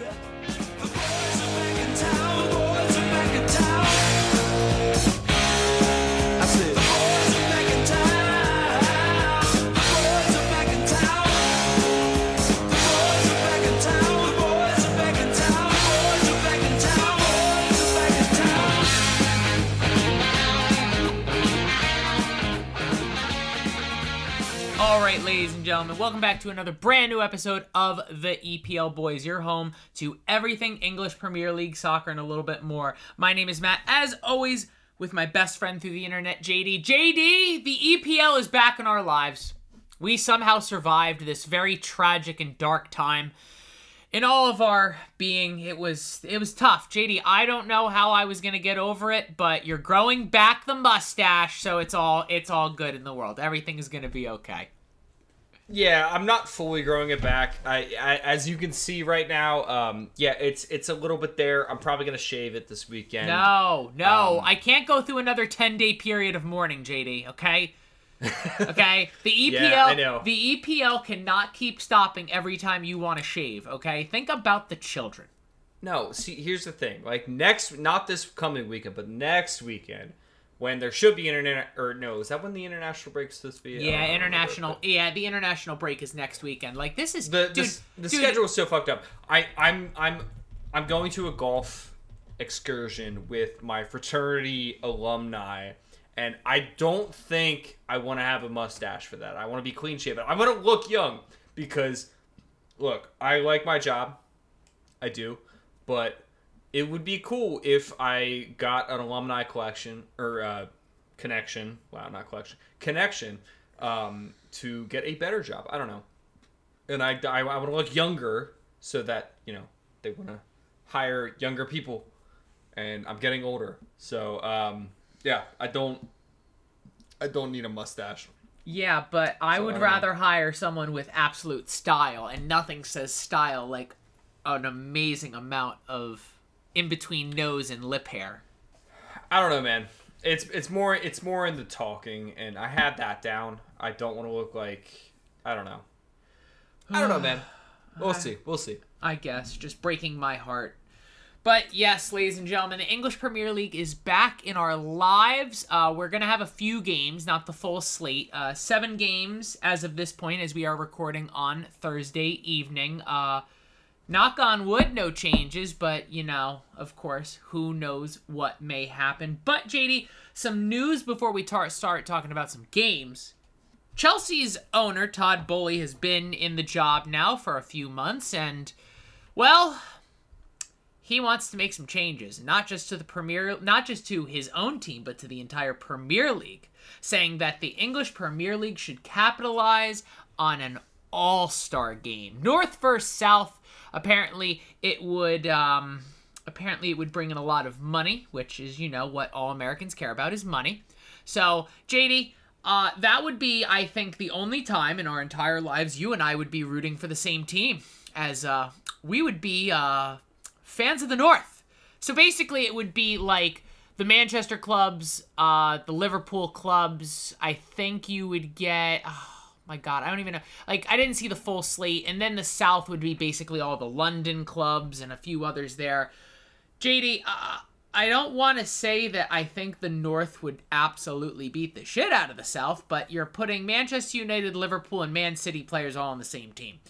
Right, ladies and gentlemen, welcome back to another brand new episode of the EPL Boys, your home to everything English Premier League soccer and a little bit more. My name is Matt, as always, with my best friend through the internet, JD. JD, the EPL is back in our lives. We somehow survived this very tragic and dark time. In all of our being, it was it was tough. JD, I don't know how I was gonna get over it, but you're growing back the mustache, so it's all it's all good in the world. Everything is gonna be okay. Yeah, I'm not fully growing it back. I, I as you can see right now, um, yeah, it's it's a little bit there. I'm probably gonna shave it this weekend. No, no, Um, I can't go through another 10 day period of mourning, JD, okay? okay? The EPL Yeah, the EPL cannot keep stopping every time you want to shave, okay? Think about the children. No, see, here's the thing. Like next, not this coming weekend, but next weekend, when there should be internet, or no, is that when the international break's supposed to be? Yeah, Uh, international yeah, the international break is next weekend. Like this is The dude, the dude, schedule is so fucked up. I I'm I'm I'm going to a golf excursion with my fraternity alumni. And I don't think I want to have a mustache for that. I want to be clean shaven. I want to look young because, look, I like my job. I do. But it would be cool if I got an alumni collection or uh, connection. Wow, not collection. Connection um, to get a better job. I don't know. And I, I, I want to look younger so that, you know, they want to hire younger people. And I'm getting older. So, um, yeah, I don't. I don't need a mustache. Yeah, but I So, would I don't know. rather hire someone with absolute style, and nothing says style like an amazing amount of in between nose and lip hair. I don't know, man. It's it's more it's more in the talking, and I had that down. I don't want to look like I don't know. I don't know, man. We'll see. We'll see. I guess, just breaking my heart. But yes, ladies and gentlemen, the English Premier League is back in our lives. Uh, we're going to have a few games, not the full slate. Uh, seven games as of this point, as we are recording on Thursday evening. Uh, knock on wood, no changes, but you know, of course, who knows what may happen. But JD, some news before we tar- start talking about some games. Chelsea's owner, Todd Boehly, has been in the job now for a few months, and, well, he wants to make some changes, not just to the Premier, not just to his own team, but to the entire Premier League, saying that the English Premier League should capitalize on an all-star game, North versus South. Apparently, it would. Um, apparently, it would bring in a lot of money, which is, you know, what all Americans care about is money. So, JD, uh, that would be, I think, the only time in our entire lives you and I would be rooting for the same team, as uh, we would be uh, fans of the North. So basically, it would be like the Manchester clubs, uh, the Liverpool clubs. I think you would get. Oh my God, I don't even know. Like, I didn't see the full slate, and then the South would be basically all the London clubs and a few others there. JD, uh, I don't want to say that I think the North would absolutely beat the shit out of the South, but you're putting Manchester United, Liverpool, and Man City players all on the same team.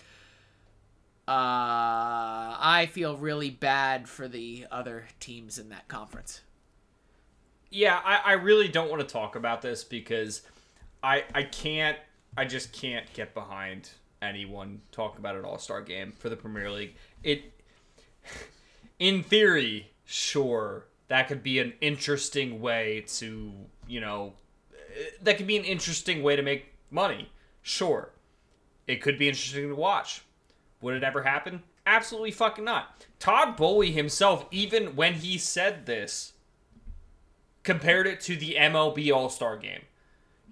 Uh, I feel really bad for the other teams in that conference. Yeah, I, I really don't want to talk about this because I I can't I just can't get behind anyone talking about an All Star game for the Premier League. It in theory, sure, that could be an interesting way to you know that could be an interesting way to make money. Sure, it could be interesting to watch. Would it ever happen? Absolutely fucking not. Todd Boehly himself, even when he said this, compared it to the MLB All Star game.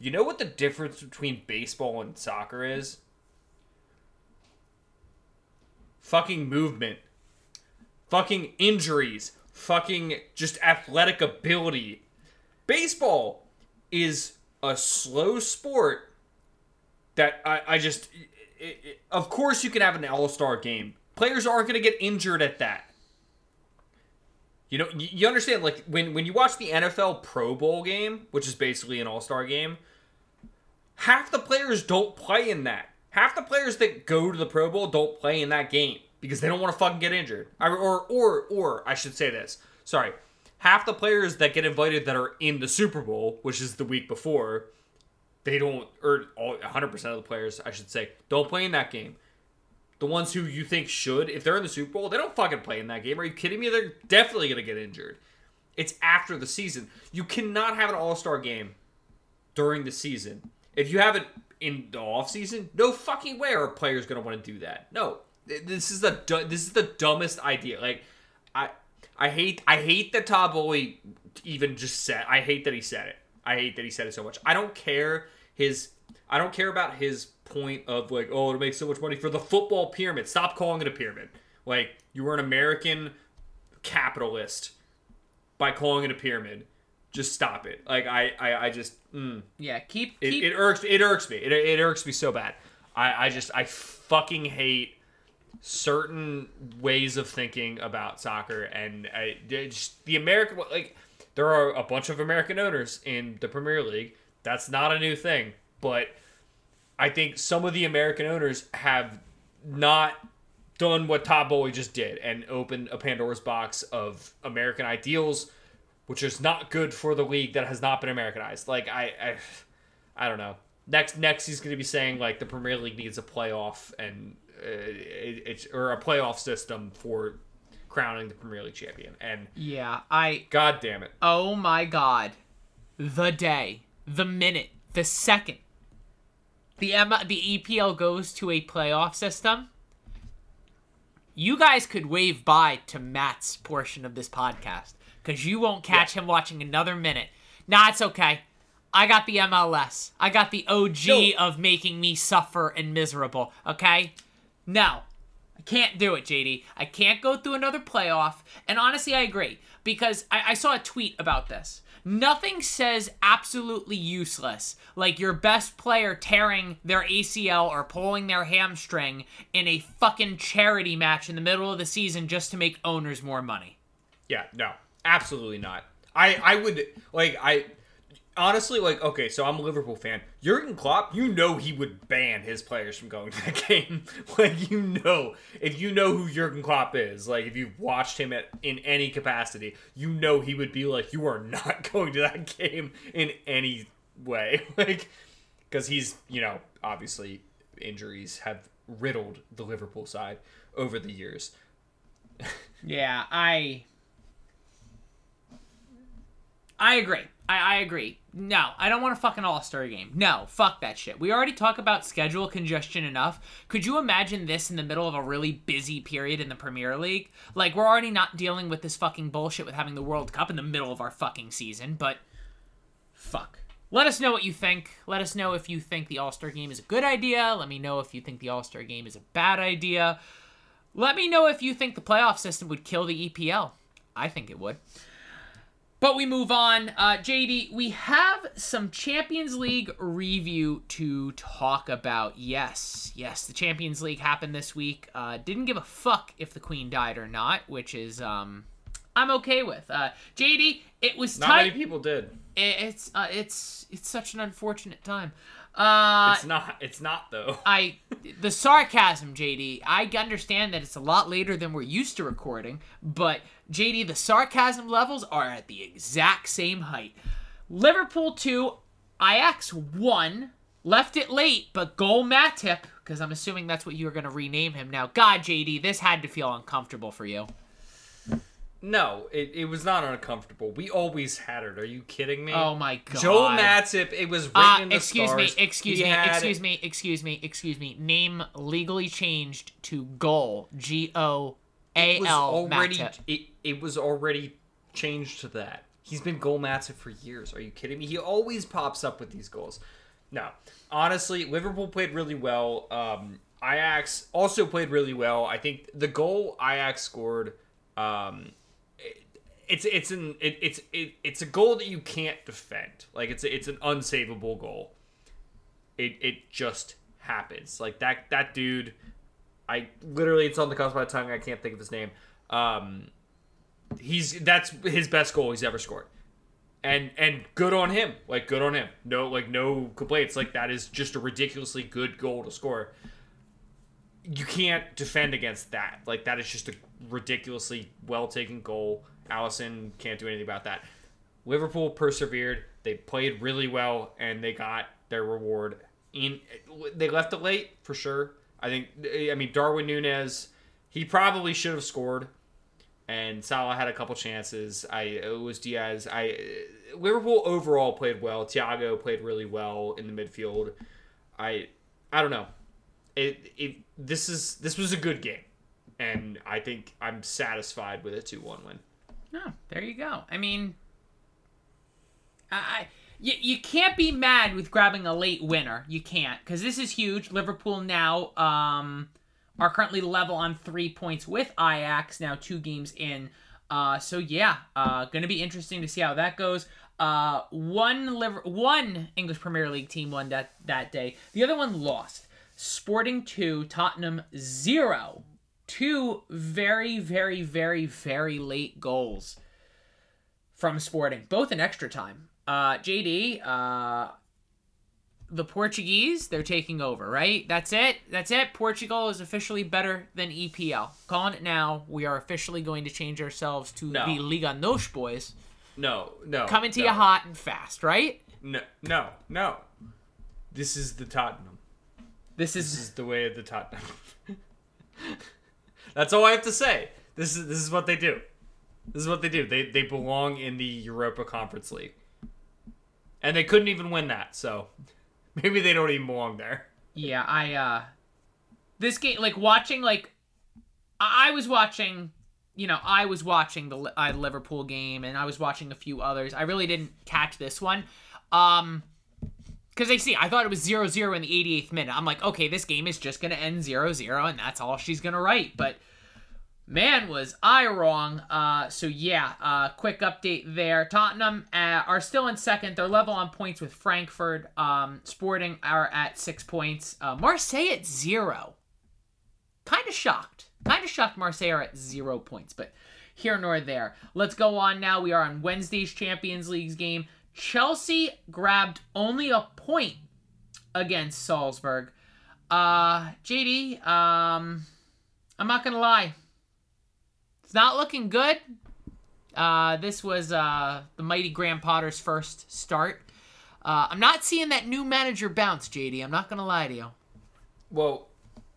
You know what the difference between baseball and soccer is? Fucking movement. Fucking injuries. Fucking just athletic ability. Baseball is a slow sport that I, I just. It, it, of course, you can have an All Star game, players aren't going to get injured at that. You know, you, understand like when when you watch the NFL Pro Bowl game, which is basically an All-Star game, half the players don't play in that. Half the players that go to the Pro Bowl don't play in that game because they don't want to fucking get injured. Or or or, or I should say this. Sorry. Half the players that get invited that are in the Super Bowl, which is the week before, they don't or all 100% of the players, I should say, don't play in that game. The ones who you think should, if they're in the Super Bowl, they don't fucking play in that game. Are you kidding me? They're definitely going to get injured. It's after the season. You cannot have an All-Star game during the season. If you have it in the off season, no fucking way are players going to want to do that. No, this is the this is the dumbest idea. Like, I I hate I hate that Todd Boehly even just said. I hate that he said it. I hate that he said it so much. I don't care his. I don't care about his point of like, oh, it'll make so much money for the football pyramid. Stop calling it a pyramid. Like you were an American capitalist by calling it a pyramid. Just stop it. Like I, I, I just. Mm. Yeah, keep. It, it irks. It irks me. It, it irks me so bad. I, I just, I fucking hate certain ways of thinking about soccer, and I just the American like there are a bunch of American owners in the Premier League. That's not a new thing, but I think some of the American owners have not done what Todd Boehly just did and opened a Pandora's box of American ideals, which is not good for the league that has not been Americanized. Like I, I, I don't know. Next, next he's going to be saying like the Premier League needs a playoff and uh, it, it's or a playoff system for crowning the Premier League champion. And yeah, I. God damn it. Oh my god, the day, the minute, the second. The Emma, the EPL goes to a playoff system. You guys could wave bye to Matt's portion of this podcast because you won't catch him watching another minute. Nah, it's okay. I got the MLS. I got the OG No. of making me suffer and miserable. Okay, no, I can't do it, JD. I can't go through another playoff. And honestly, I agree because I, I saw a tweet about this. Nothing says absolutely useless like your best player tearing their ACL or pulling their hamstring in a fucking charity match in the middle of the season just to make owners more money. Yeah, no, absolutely not. I I would like I honestly like okay, so I'm a Liverpool fan. Jurgen Klopp, you know he would ban his players from going to that game. like you know, if you know who Jurgen Klopp is, like if you've watched him at in any capacity, you know he would be like, you are not going to that game in any way, like because he's you know obviously injuries have riddled the Liverpool side over the years. Yeah, I I agree. I, I agree. No, I don't want a fucking All Star game. No, fuck that shit. We already talk about schedule congestion enough. Could you imagine this in the middle of a really busy period in the Premier League? Like, we're already not dealing with this fucking bullshit with having the World Cup in the middle of our fucking season, but fuck. Let us know what you think. Let us know if you think the All Star game is a good idea. Let me know if you think the All Star game is a bad idea. Let me know if you think the playoff system would kill the EPL. I think it would. But we move on. Uh, JD, we have some Champions League review to talk about. Yes, yes, the Champions League happened this week. Uh, didn't give a fuck if the Queen died or not, which is um, I'm okay with. Uh, JD, it was Not tight. many people did. It- It's uh, it's it's such an unfortunate time. Uh, It's not. It's not though. I the sarcasm, JD. I understand that it's a lot later than we're used to recording, but JD, the sarcasm levels are at the exact same height. Liverpool two, Ajax one. Left it late, but goal Matip, because I'm assuming that's what you were going to rename him now. God, JD, this had to feel uncomfortable for you. No, it, it was not uncomfortable. We always had it. Are you kidding me? Oh my god. Joel Matip. It was written Uh, in the excuse stars. me, excuse He me, excuse me, excuse me, excuse me. Name legally changed to goal. G O A It was already. Matip. It, it was already changed to that. He's been goal Matip for years. Are you kidding me? He always pops up with these goals. No, honestly, Liverpool played really well. Um, Ajax also played really well. I think the goal Ajax scored. Um, it- it's it's an it, it's it, it's a goal that you can't defend. Like it's it's an unsavable goal. It it just happens. Like that that dude I literally it's on the cusp of my tongue. I can't think of his name. Um, he's that's his best goal he's ever scored, and and good on him. Like good on him. No like no complaints. Like that is just a ridiculously good goal to score. You can't defend against that. Like that is just a ridiculously well taken goal. Alisson can't do anything about that. Liverpool persevered. They played really well, and they got their reward. In they left it late for sure. I think. I mean, Darwin Nunez. He probably should have scored, and Salah had a couple chances. I it was Diaz. I Liverpool overall played well. Thiago played really well in the midfield. I I don't know. It it this is this was a good game, and I think I'm satisfied with a two one win. Oh, there you go. I mean, I you, you can't be mad with grabbing a late winner. You can't because this is huge. Liverpool now um are currently level on three points with Ajax now two games in. Uh, so yeah, uh, gonna be interesting to see how that goes. Uh, one liver, one English Premier League team won that that day. The other one lost. Sporting two, Tottenham zero. Two very, very, very, very late goals from Sporting, both in extra time. Uh, JD, uh, the Portuguese, they're taking over, right? That's it. That's it. Portugal is officially better than EPL. Calling it now. We are officially going to change ourselves to No. the Liga Nos boys. No, no. Coming to no. you hot and fast, right? No, no, no. This is the Tottenham. This This is is the way of the Tottenham. That's all I have to say. This is this is what they do. This is what they do. They they belong in the Europa Conference League, and they couldn't even win that. So maybe they don't even belong there. yeah. I uh, this game like watching like I was watching. You know, I was watching the uh, Liverpool game, and I was watching a few others. I really didn't catch this one. Um, because they see, I thought it was 0 0 in the 88th minute. I'm like, okay, this game is just going to end 0 0, and that's all she's going to write. But man, was I wrong. Uh, so, yeah, uh, quick update there. Tottenham uh, are still in second. They're level on points with Frankfurt. Um, Sporting are at six points. Uh, Marseille at zero. Kind of shocked. Kind of shocked Marseille are at zero points, but here nor there. Let's go on now. We are on Wednesday's Champions League's game. Chelsea grabbed only a point against Salzburg. Uh, JD, um, I'm not gonna lie. It's not looking good. Uh, this was uh, the mighty Graham Potter's first start. Uh, I'm not seeing that new manager bounce, JD. I'm not gonna lie to you. Well,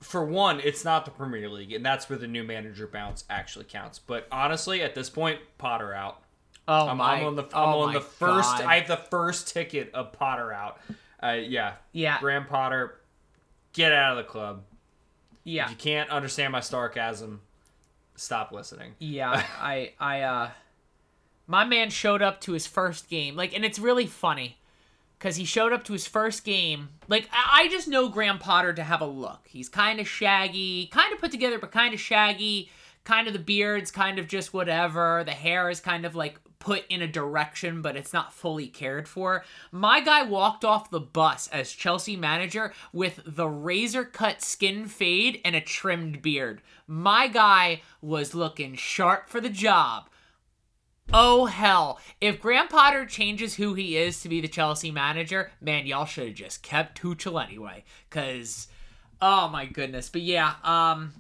for one, it's not the Premier League, and that's where the new manager bounce actually counts. But honestly, at this point, Potter out. Oh I'm, my! I'm on the I'm oh on the first. God. I have the first ticket of Potter out. Uh, yeah, yeah, Graham Potter, get out of the club. yeah. If you can't understand my sarcasm, stop listening. Yeah, I I uh my man showed up to his first game. Like and it's really funny cuz he showed up to his first game. Like I I just know Graham Potter to have a look. He's kind of shaggy, kind of put together but kind of shaggy. Kind of the beard's kind of just whatever. The hair is kind of like put in a direction, but it's not fully cared for. My guy walked off the bus as Chelsea manager with the razor cut skin fade and a trimmed beard. My guy was looking sharp for the job. Oh hell. If Graham Potter changes who he is to be the Chelsea manager, man, y'all should have just kept Tuchel anyway. Cause oh my goodness. But yeah, um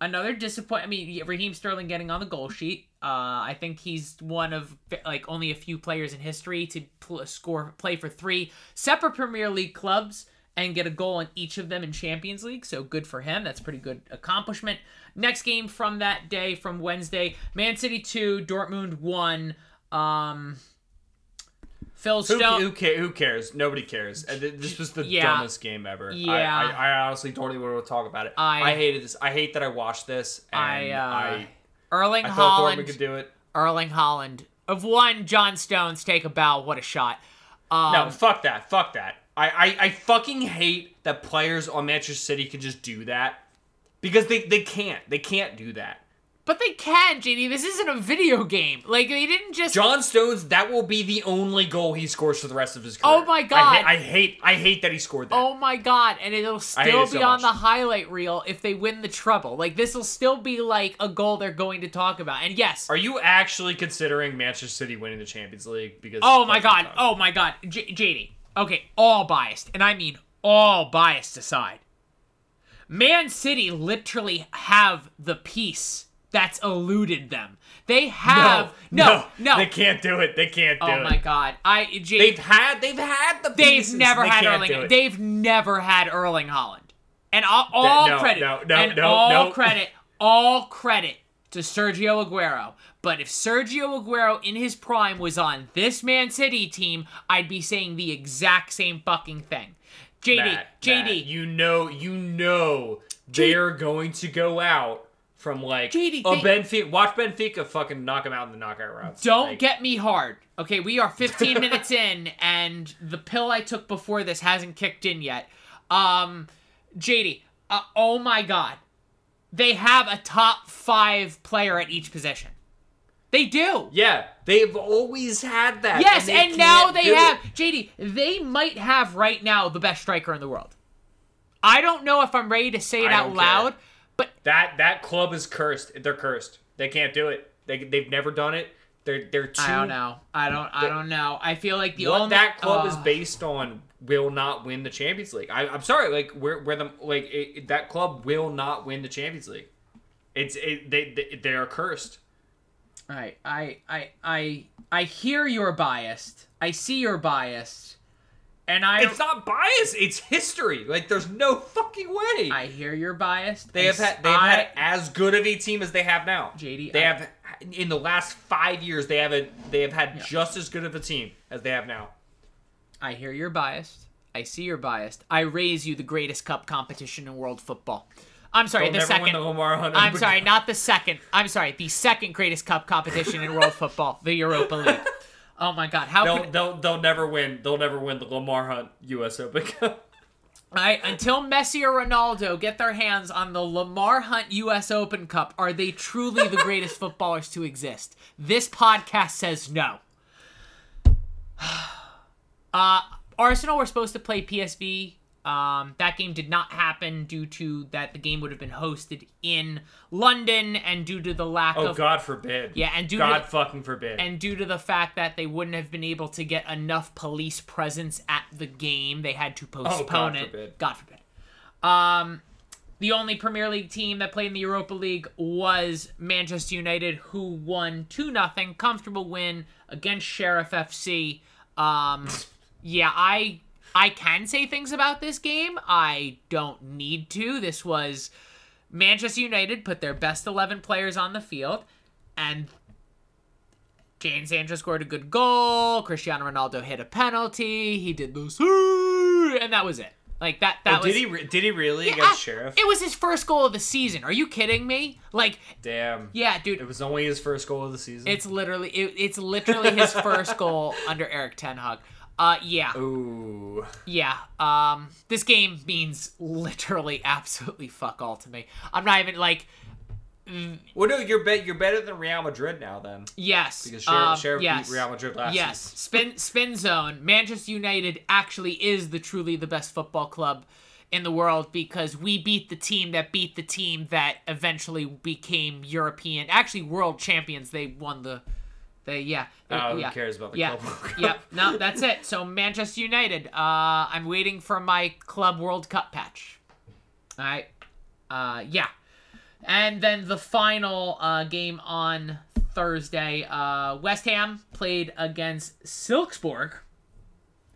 another disappointment I mean Raheem Sterling getting on the goal sheet. Uh I think he's one of like only a few players in history to pl- score play for three separate Premier League clubs and get a goal in each of them in Champions League. So good for him. That's a pretty good accomplishment. Next game from that day, from Wednesday, Man City 2, Dortmund 1. Um, Phil Who, Stone. who, ca- who cares? Nobody cares. This was the Yeah. dumbest game ever. I- Yeah. I, I, honestly don't even want to talk about it. I- I, hated this. I hate that I watched this. And I, uh, I, Erling I thought Dortmund Haaland. could do it. Erling Haaland. Of one, John Stones, take a bow. What a shot. Um, No, fuck that. Fuck that. I, I, I fucking hate that players on Manchester City can just do that. Because they, they can't. They can't do that. But they can, JD. This isn't a video game. Like they didn't just. John Stones, that will be the only goal he scores for the rest of his career. Oh my I God. I hate, I hate that he scored that. Oh my god! And it'll still it be so on much. the highlight reel if they win the treble. Like this will still be like a goal they're going to talk about. And yes, Are you actually considering Manchester City winning the Champions League? Because Oh my god. Uh, oh my god. J- JD. Okay, all biased. And I mean all biased aside. Man City literally have the piece that's eluded them. They have no no. they can't do it. They can't do oh it. oh my god. I They've had, they've had the. they've pieces. never They had Erling they've never had Erling Haaland. And all, all no, credit no, no, and no, all no. credit all credit to Sergio Aguero. But if Sergio Aguero in his prime was on this Man City team, I'd be saying the exact same fucking thing. JD, Matt, JD, Matt, you know, you know, they're going to go out from like JD, a they- Benfica. Watch Benfica fucking knock him out in the knockout rounds. Don't Like, get me hard. Okay, we are 15 minutes in, and the pill I took before this hasn't kicked in yet. Um, JD, uh, oh my god, they have a top five player at each position. They do. Yeah, they've always had that. Yes, they and, now they have it. JD. They might have right now the best striker in the world. I don't know if I'm ready to say it I out loud, care. But that that club is cursed. They're cursed. They can't do it. They they've never done it. They're they're too. I don't know. I don't. I don't know. I feel like the what only that club is uh, based on will not win the Champions League. I, I'm sorry, like where where the like it, it- that club will not win the Champions League. It's it, they, they they are cursed. Right. I I I I hear you're biased. I see you're biased. And I It's not bias. It's history. Like there's no fucking way. I hear you're biased. they have had they have I- had as good of a team as they have now. JD, they I- have in the last five years they haven't they have had just as good of a team as they have now. I hear you're biased. I see you're biased. I raise you the greatest cup competition in world football. I'm sorry, They'll the second. the I'm sorry, not the second. I'm sorry, the second greatest cup competition in world football, the Europa League. Oh my God, how They'll, could they'll they'll never win. They'll never win the Lamar Hunt U.S. Open Cup. I, until Messi or Ronaldo get their hands on the Lamar Hunt U.S. Open Cup, are they truly the greatest footballers to exist? This podcast says no. Uh, Arsenal were supposed to play PSV. Um, that game did not happen due to that the game would have been hosted in London and due to the lack Oh of Oh, God forbid. yeah, and due to God to fucking forbid. and due to the fact that they wouldn't have been able to get enough police presence at the game, they had to postpone it. Oh, forbid. God forbid. Um, the only Premier League team that played in the Europa League was Manchester United, who won two nothing, comfortable win against Sheriff FC. Um, yeah, I I can say things about this game. I don't need to. This was Manchester United put their best eleven players on the field, and Jadon Sancho scored a good goal. Cristiano Ronaldo hit a penalty. He did this, and that was it. Like that. That Oh, was. did he? Re- did he really Yeah, against Sheriff? It was his first goal of the season. Are you kidding me? Like, Damn. yeah, dude. It was only his first goal of the season. It's literally it, it's literally his first goal under Erik Ten Hag. Uh yeah. Ooh. Yeah. Um this game means literally absolutely fuck all to me. I'm not even like Well, no, you're bet you're better than Real Madrid now then yes. because Sheriff, um, Sheriff yes. beat Real Madrid last Yes. season. Spin spin zone. Manchester United actually is the truly the best football club in the world because we beat the team that beat the team that eventually became European actually world champions. They won the they yeah. Oh, who yeah. cares about the yeah. Club World Cup? Yep. No, that's it. So Manchester United. Uh, I'm waiting for my Club World Cup patch. All right. Uh, yeah. And then the final uh, game on Thursday, uh, West Ham played against Silkeborg.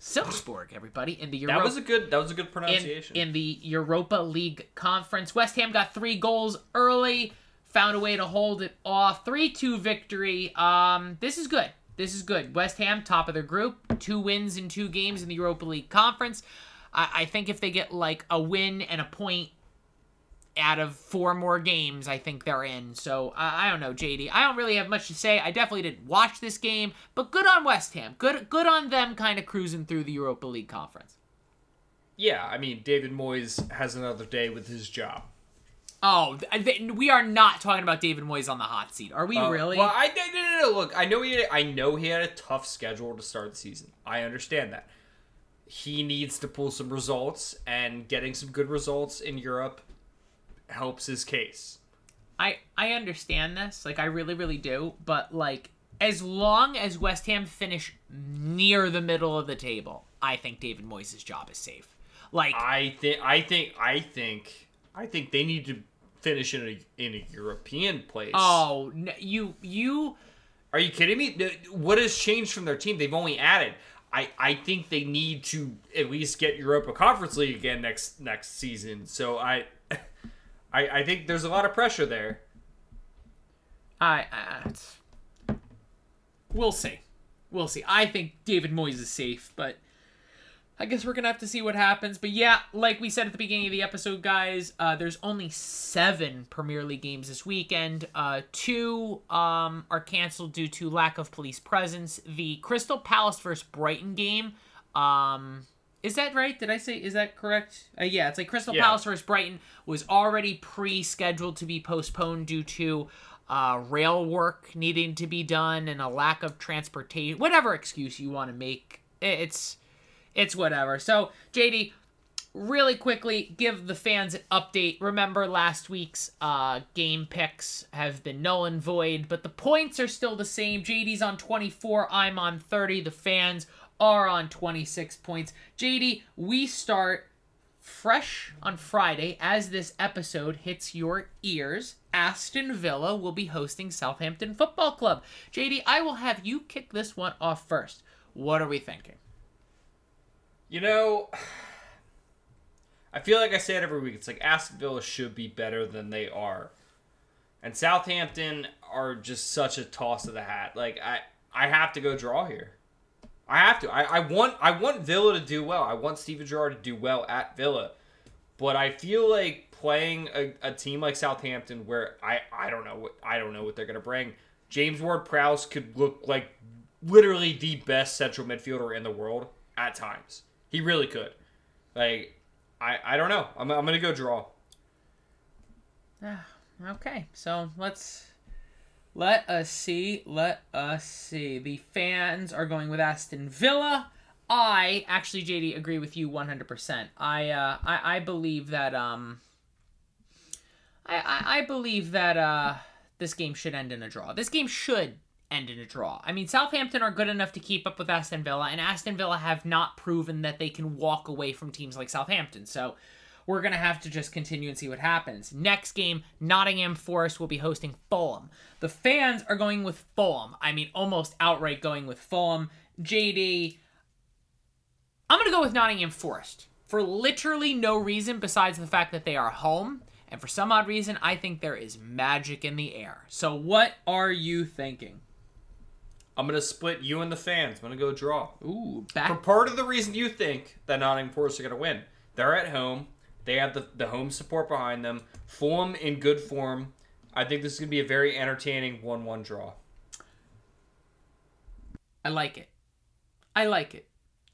Silkeborg, everybody, in the That was a good. That was a good in, pronunciation. in the Europa League Conference. West Ham got three goals early, found a way to hold it off. 3 2 victory. Um, this is good. This is good. West Ham, top of their group, two wins in two games in the Europa League Conference. I, I think if they get like a win and a point out of four more games, I think they're in. So I I don't know, JD. I don't really have much to say. I definitely didn't watch this game, but good on West Ham. Good, good on them, kind of cruising through the Europa League Conference. yeah, I mean, David Moyes has another day with his job. Oh, we are not talking about David Moyes on the hot seat, are we? Uh, really? Well, I no, no, no, no, Look, I know he had, I know he had a tough schedule to start the season. I understand that. He needs to pull some results, and getting some good results in Europe helps his case. I I understand this, like I really really do, but like as long as West Ham finish near the middle of the table, I think David Moyes' job is safe. Like I think, I think, I think, I think they need to finish in a in a European place. oh, you you Are you kidding me? What has changed from their team? They've only added. I, I think they need to at least get Europa Conference League again next next season. So I I, I think there's a lot of pressure there. I, I we'll see. We'll see. I think David Moyes is safe, but I guess we're gonna have to see what happens. But yeah, like we said at the beginning of the episode, guys, uh, there's only seven Premier League games this weekend. Uh, two um, are canceled due to lack of police presence. The Crystal Palace versus Brighton game. Um, is that right? Did I say? Is that correct? Uh, yeah, it's like Crystal Yeah. Palace versus Brighton was already pre-scheduled to be postponed due to uh, rail work needing to be done and a lack of transportation. Whatever excuse you want to make, it's it's whatever. So JD, really quickly give the fans an update. Remember last week's uh, game picks have been null and void, but the points are still the same. JD's on 24, I'm on 30. The fans are on 26 points. JD, we start fresh on Friday as this episode hits your ears. Aston Villa will be hosting Southampton Football Club. JD, I will have you kick this one off first. What are we thinking? You know, I feel like I say it every week. It's like Aston Villa should be better than they are, and Southampton are just such a toss of the hat. Like I, I have to go draw here. I have to. I, I want. I want Villa to do well. I want Steven Gerrard to do well at Villa, but I feel like playing a, a team like Southampton, where I, I don't know what I don't know what they're gonna bring. James Ward-Prowse could look like literally the best central midfielder in the world at times. He really could. Like, I, I don't know. I'm, I'm gonna go draw. Okay, so let's let us see. Let us see. The fans are going with Aston Villa. I actually, JD, agree with you 100%. I uh, I, I believe that um, I, I I believe that uh, this game should end in a draw. This game should end in a draw. I mean, Southampton are good enough to keep up with Aston Villa, and Aston Villa have not proven that they can walk away from teams like Southampton. So we're going to have to just continue and see what happens. Next game, Nottingham Forest will be hosting Fulham. The fans are going with Fulham. I mean, almost outright going with Fulham. JD, I'm going to go with Nottingham Forest for literally no reason besides the fact that they are home. And for some odd reason, I think there is magic in the air. So, what are you thinking? I'm gonna split you and the fans. I'm gonna go draw. Ooh, For part of the reason you think that Nottingham Forest are gonna win, they're at home. They have the, the home support behind them. Fulham in good form. I think this is gonna be a very entertaining one-one draw. I like it. I like it.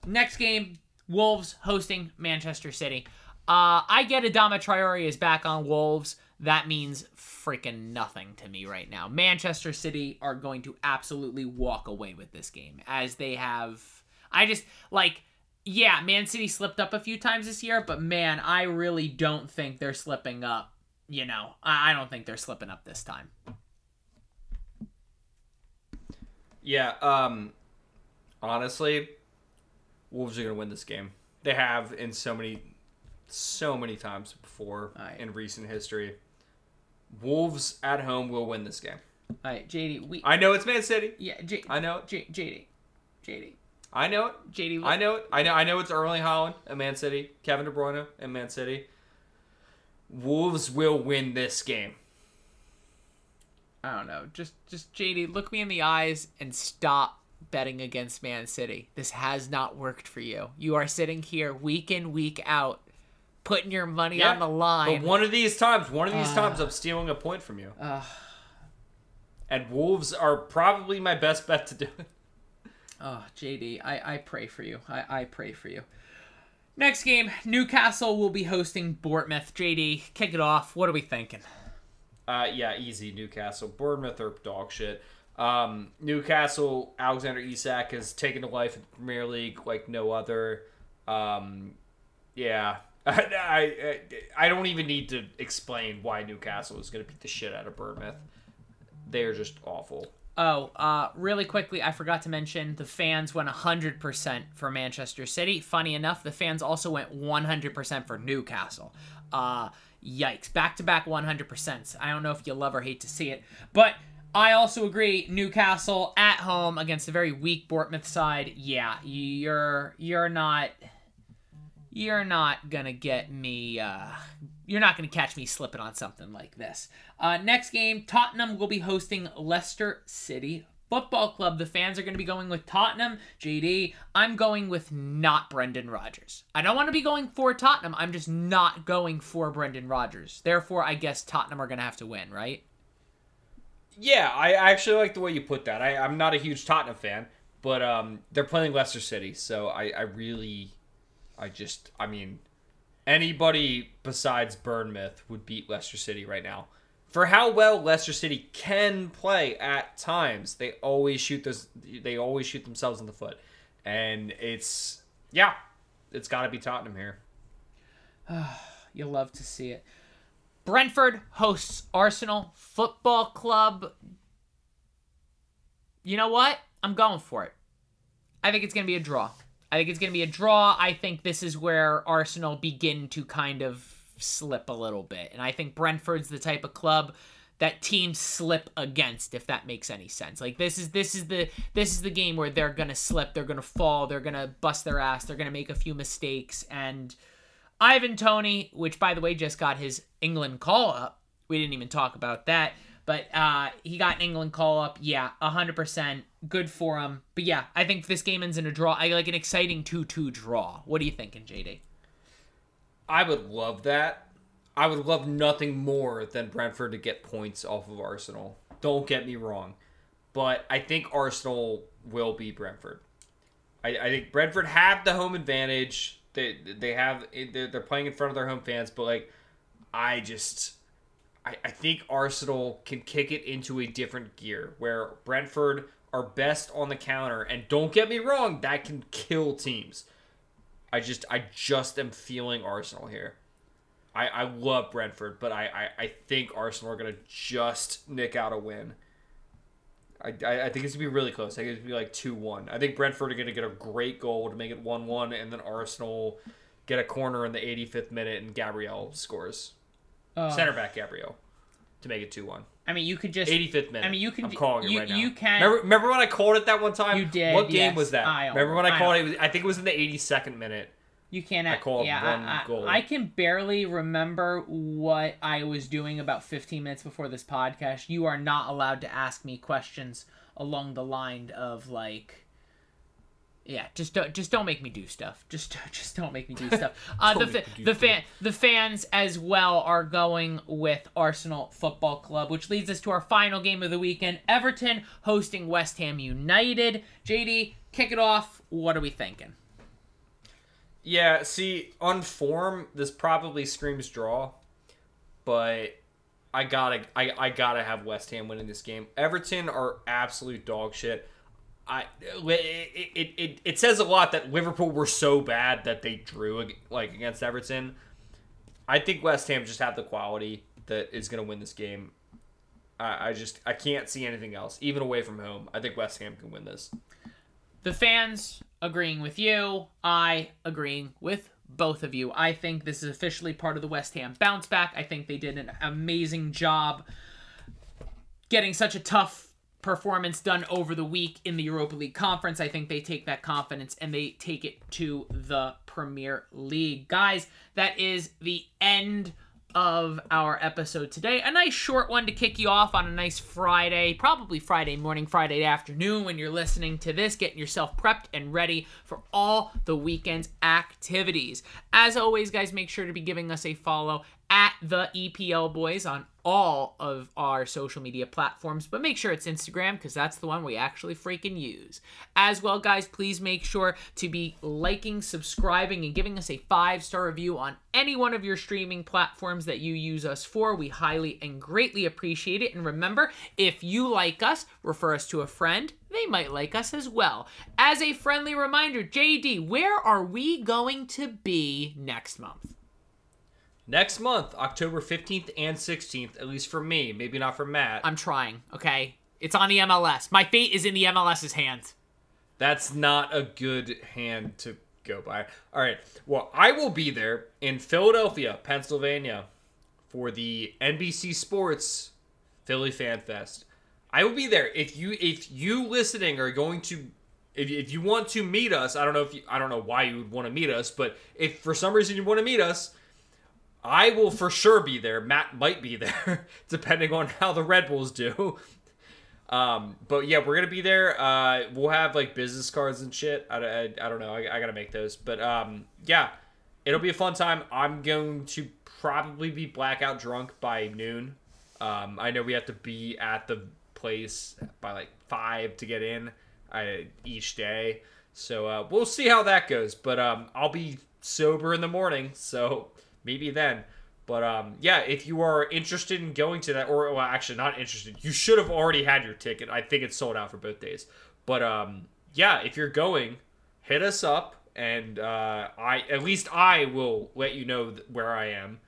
Next game, Wolves hosting Manchester City. Uh, I get Adama Traore is back on Wolves. That means freaking nothing to me right now. Manchester City are going to absolutely walk away with this game as they have. I just like, yeah, Man City slipped up a few times this year, but man, I really don't think they're slipping up. You know, I don't think they're slipping up this time. Yeah. Um. Honestly, Wolves are gonna win this game. They have in so many, so many times before in recent history. Wolves at home will win this game. All right, JD, we I know it's Man City. yeah, J, I know it. J, JD, JD, I know it. JD. I know it. I know. I know it's Erling Haaland at Man City, Kevin De Bruyne at Man City. Wolves will win this game. I don't know. Just just JD, look me in the eyes and stop betting against Man City. This has not worked for you. You are sitting here week in, week out, putting your money on the line. But one of these times, one of these times, I'm stealing a point from you. Ugh. And Wolves are probably my best bet to do it. Oh, JD, I, I pray for you. I, I pray for you. Next game, Newcastle will be hosting Bournemouth. JD, kick it off. What are we thinking? Uh, yeah, easy. Newcastle, Bournemouth are dog shit. Um, Newcastle, Alexander Isak has taken to life in the Premier League like no other. Um, yeah, I, I I don't even need to explain why Newcastle is going to beat the shit out of Bournemouth. They are just awful. Oh, uh, really quickly, I forgot to mention the fans went 100% for Manchester City. Funny enough, the fans also went 100% for Newcastle. Uh, yikes. Back to back 100%. I don't know if you love or hate to see it. But I also agree, Newcastle at home against a very weak Bournemouth side. Yeah, you're you're not you're not gonna get me uh, you're not gonna catch me slipping on something like this. Uh, next game tottenham will be hosting leicester city football club. The fans are to be going with tottenham. Jd i'm going with not brendan rodgers. I don't want to be going for tottenham. I'm just not going for brendan rodgers. Therefore i guess tottenham are to have to win right? Yeah, I actually like the way you put that. I, I'm not a huge Tottenham fan, but um, they're playing Leicester City, so I, I really, I just, I mean, anybody besides Bournemouth would beat Leicester City right now. For how well Leicester City can play at times, they always shoot this. They always shoot themselves in the foot, and it's yeah, it's got to be Tottenham here. You'll love to see it. Brentford hosts Arsenal Football Club. You know what? I'm going for it. I think it's going to be a draw. I think it's going to be a draw. I think this is where Arsenal begin to kind of slip a little bit. And I think Brentford's the type of club that teams slip against if that makes any sense. Like this is this is the this is the game where they're going to slip, they're going to fall, they're going to bust their ass, they're going to make a few mistakes and Ivan Toney, which by the way just got his England call up. We didn't even talk about that, but uh, he got an England call up. Yeah, hundred percent, good for him. But yeah, I think this game ends in a draw. I like an exciting two-two draw. What are you thinking, JD? I would love that. I would love nothing more than Brentford to get points off of Arsenal. Don't get me wrong, but I think Arsenal will beat Brentford. I, I think Brentford have the home advantage. They they have they're, they're playing in front of their home fans, but like I just I, I think Arsenal can kick it into a different gear where Brentford are best on the counter, and don't get me wrong, that can kill teams. I just I just am feeling Arsenal here. I, I love Brentford, but I, I, I think Arsenal are gonna just nick out a win. I, I, I think it's gonna be really close. I think it's gonna be like two one. I think Brentford are gonna get a great goal to make it one one, and then Arsenal get a corner in the 85th minute, and Gabriel scores. Uh, Center back Gabriel to make it two one. I mean, you could just 85th minute. I mean, you can I'm calling it you- right now. you can- Remember, remember when I called it that one time? You did, What game yes. was that? I remember when I I called it? it I think it was in the 82nd minute. You can't. I called yeah, one I, I- goal. I can barely remember what I was doing about 15 minutes before this podcast. You are not allowed to ask me questions along the line of like, yeah, just don't just don't make me do stuff. Just just don't make me do stuff. Uh, the fa- make me do the fan the fans as well are going with Arsenal Football Club, which leads us to our final game of the weekend: Everton hosting West Ham United. JD, kick it off. What are we thinking? Yeah, see, on form, this probably screams draw, but I gotta, I, I gotta have West Ham winning this game. Everton are absolute dog shit. I, it, it, it, it says a lot that Liverpool were so bad that they drew like against Everton. I think West Ham just have the quality that is gonna win this game. I, I just, I can't see anything else, even away from home. I think West Ham can win this. the fans agreeing with you, I agreeing with both of you. I think this is officially part of the West Ham bounce back. I think they did an amazing job getting such a tough performance done over the week in the Europa League conference. I think they take that confidence and they take it to the Premier League. Guys, that is the end of our episode today. A nice short one to kick you off on a nice Friday, probably Friday morning, Friday afternoon when you're listening to this, getting yourself prepped and ready for all the weekend's activities. As always, guys, make sure to be giving us a follow at the EPL Boys on all of our social media platforms, but make sure it's Instagram because that's the one we actually freaking use. As well, guys, please make sure to be liking, subscribing, and giving us a five star review on any one of your streaming platforms that you use us for. We highly and greatly appreciate it. And remember, if you like us, refer us to a friend. They might like us as well. As a friendly reminder, JD, where are we going to be next month? Next month, October 15th and 16th, at least for me, maybe not for Matt. I'm trying, okay? It's on the MLS. My fate is in the MLS's hands. That's not a good hand to go by. All right. Well, I will be there in Philadelphia, Pennsylvania for the NBC Sports Philly Fan Fest. I will be there. If you if you listening are going to if, if you want to meet us, I don't know if you, I don't know why you would want to meet us, but if for some reason you want to meet us, I will for sure be there. Matt might be there, depending on how the Red Bulls do. Um, but yeah, we're gonna be there. Uh, we'll have like business cards and shit. I, I, I don't know. I, I gotta make those. But um, yeah, it'll be a fun time. I'm going to probably be blackout drunk by noon. Um, I know we have to be at the place by like five to get in uh, each day. So uh, we'll see how that goes. But um, I'll be sober in the morning, so maybe then. But um, yeah, if you are interested in going to that, or well, actually not interested, you should have already had your ticket. I think it's sold out for both days. But um, yeah, if you're going, hit us up, and uh, I at least I will let you know where I am,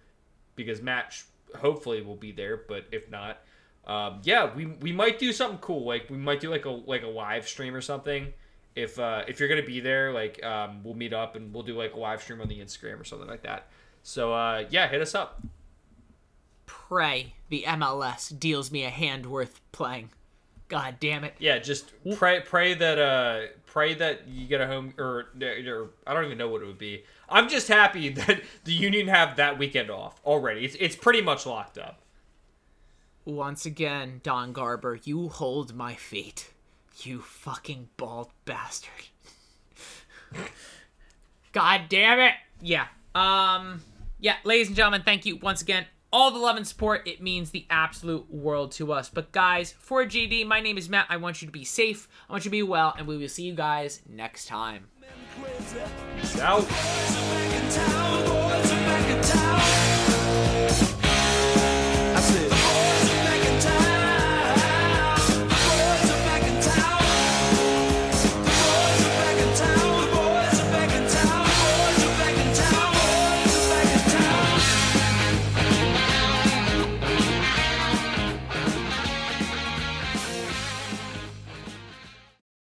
because Matt hopefully will be there. But if not, um, yeah, we we might do something cool. Like we might do like a like a live stream or something. If uh, if you're gonna be there, like um, we'll meet up and we'll do like a live stream on the Instagram or something like that. So uh, yeah, hit us up. Pray the MLS deals me a hand worth playing. God damn it. Yeah, just pray pray that uh pray that you get a home or, or I don't even know what it would be. I'm just happy that the Union have that weekend off already. It's it's pretty much locked up. Once again, Don Garber, you hold my fate. You fucking bald bastard. God damn it. Yeah. Um yeah, ladies and gentlemen, thank you once again. All the love and support, it means the absolute world to us. But guys, for GD, my name is Matt. I want you to be safe. I want you to be well, and we will see you guys next time. Out.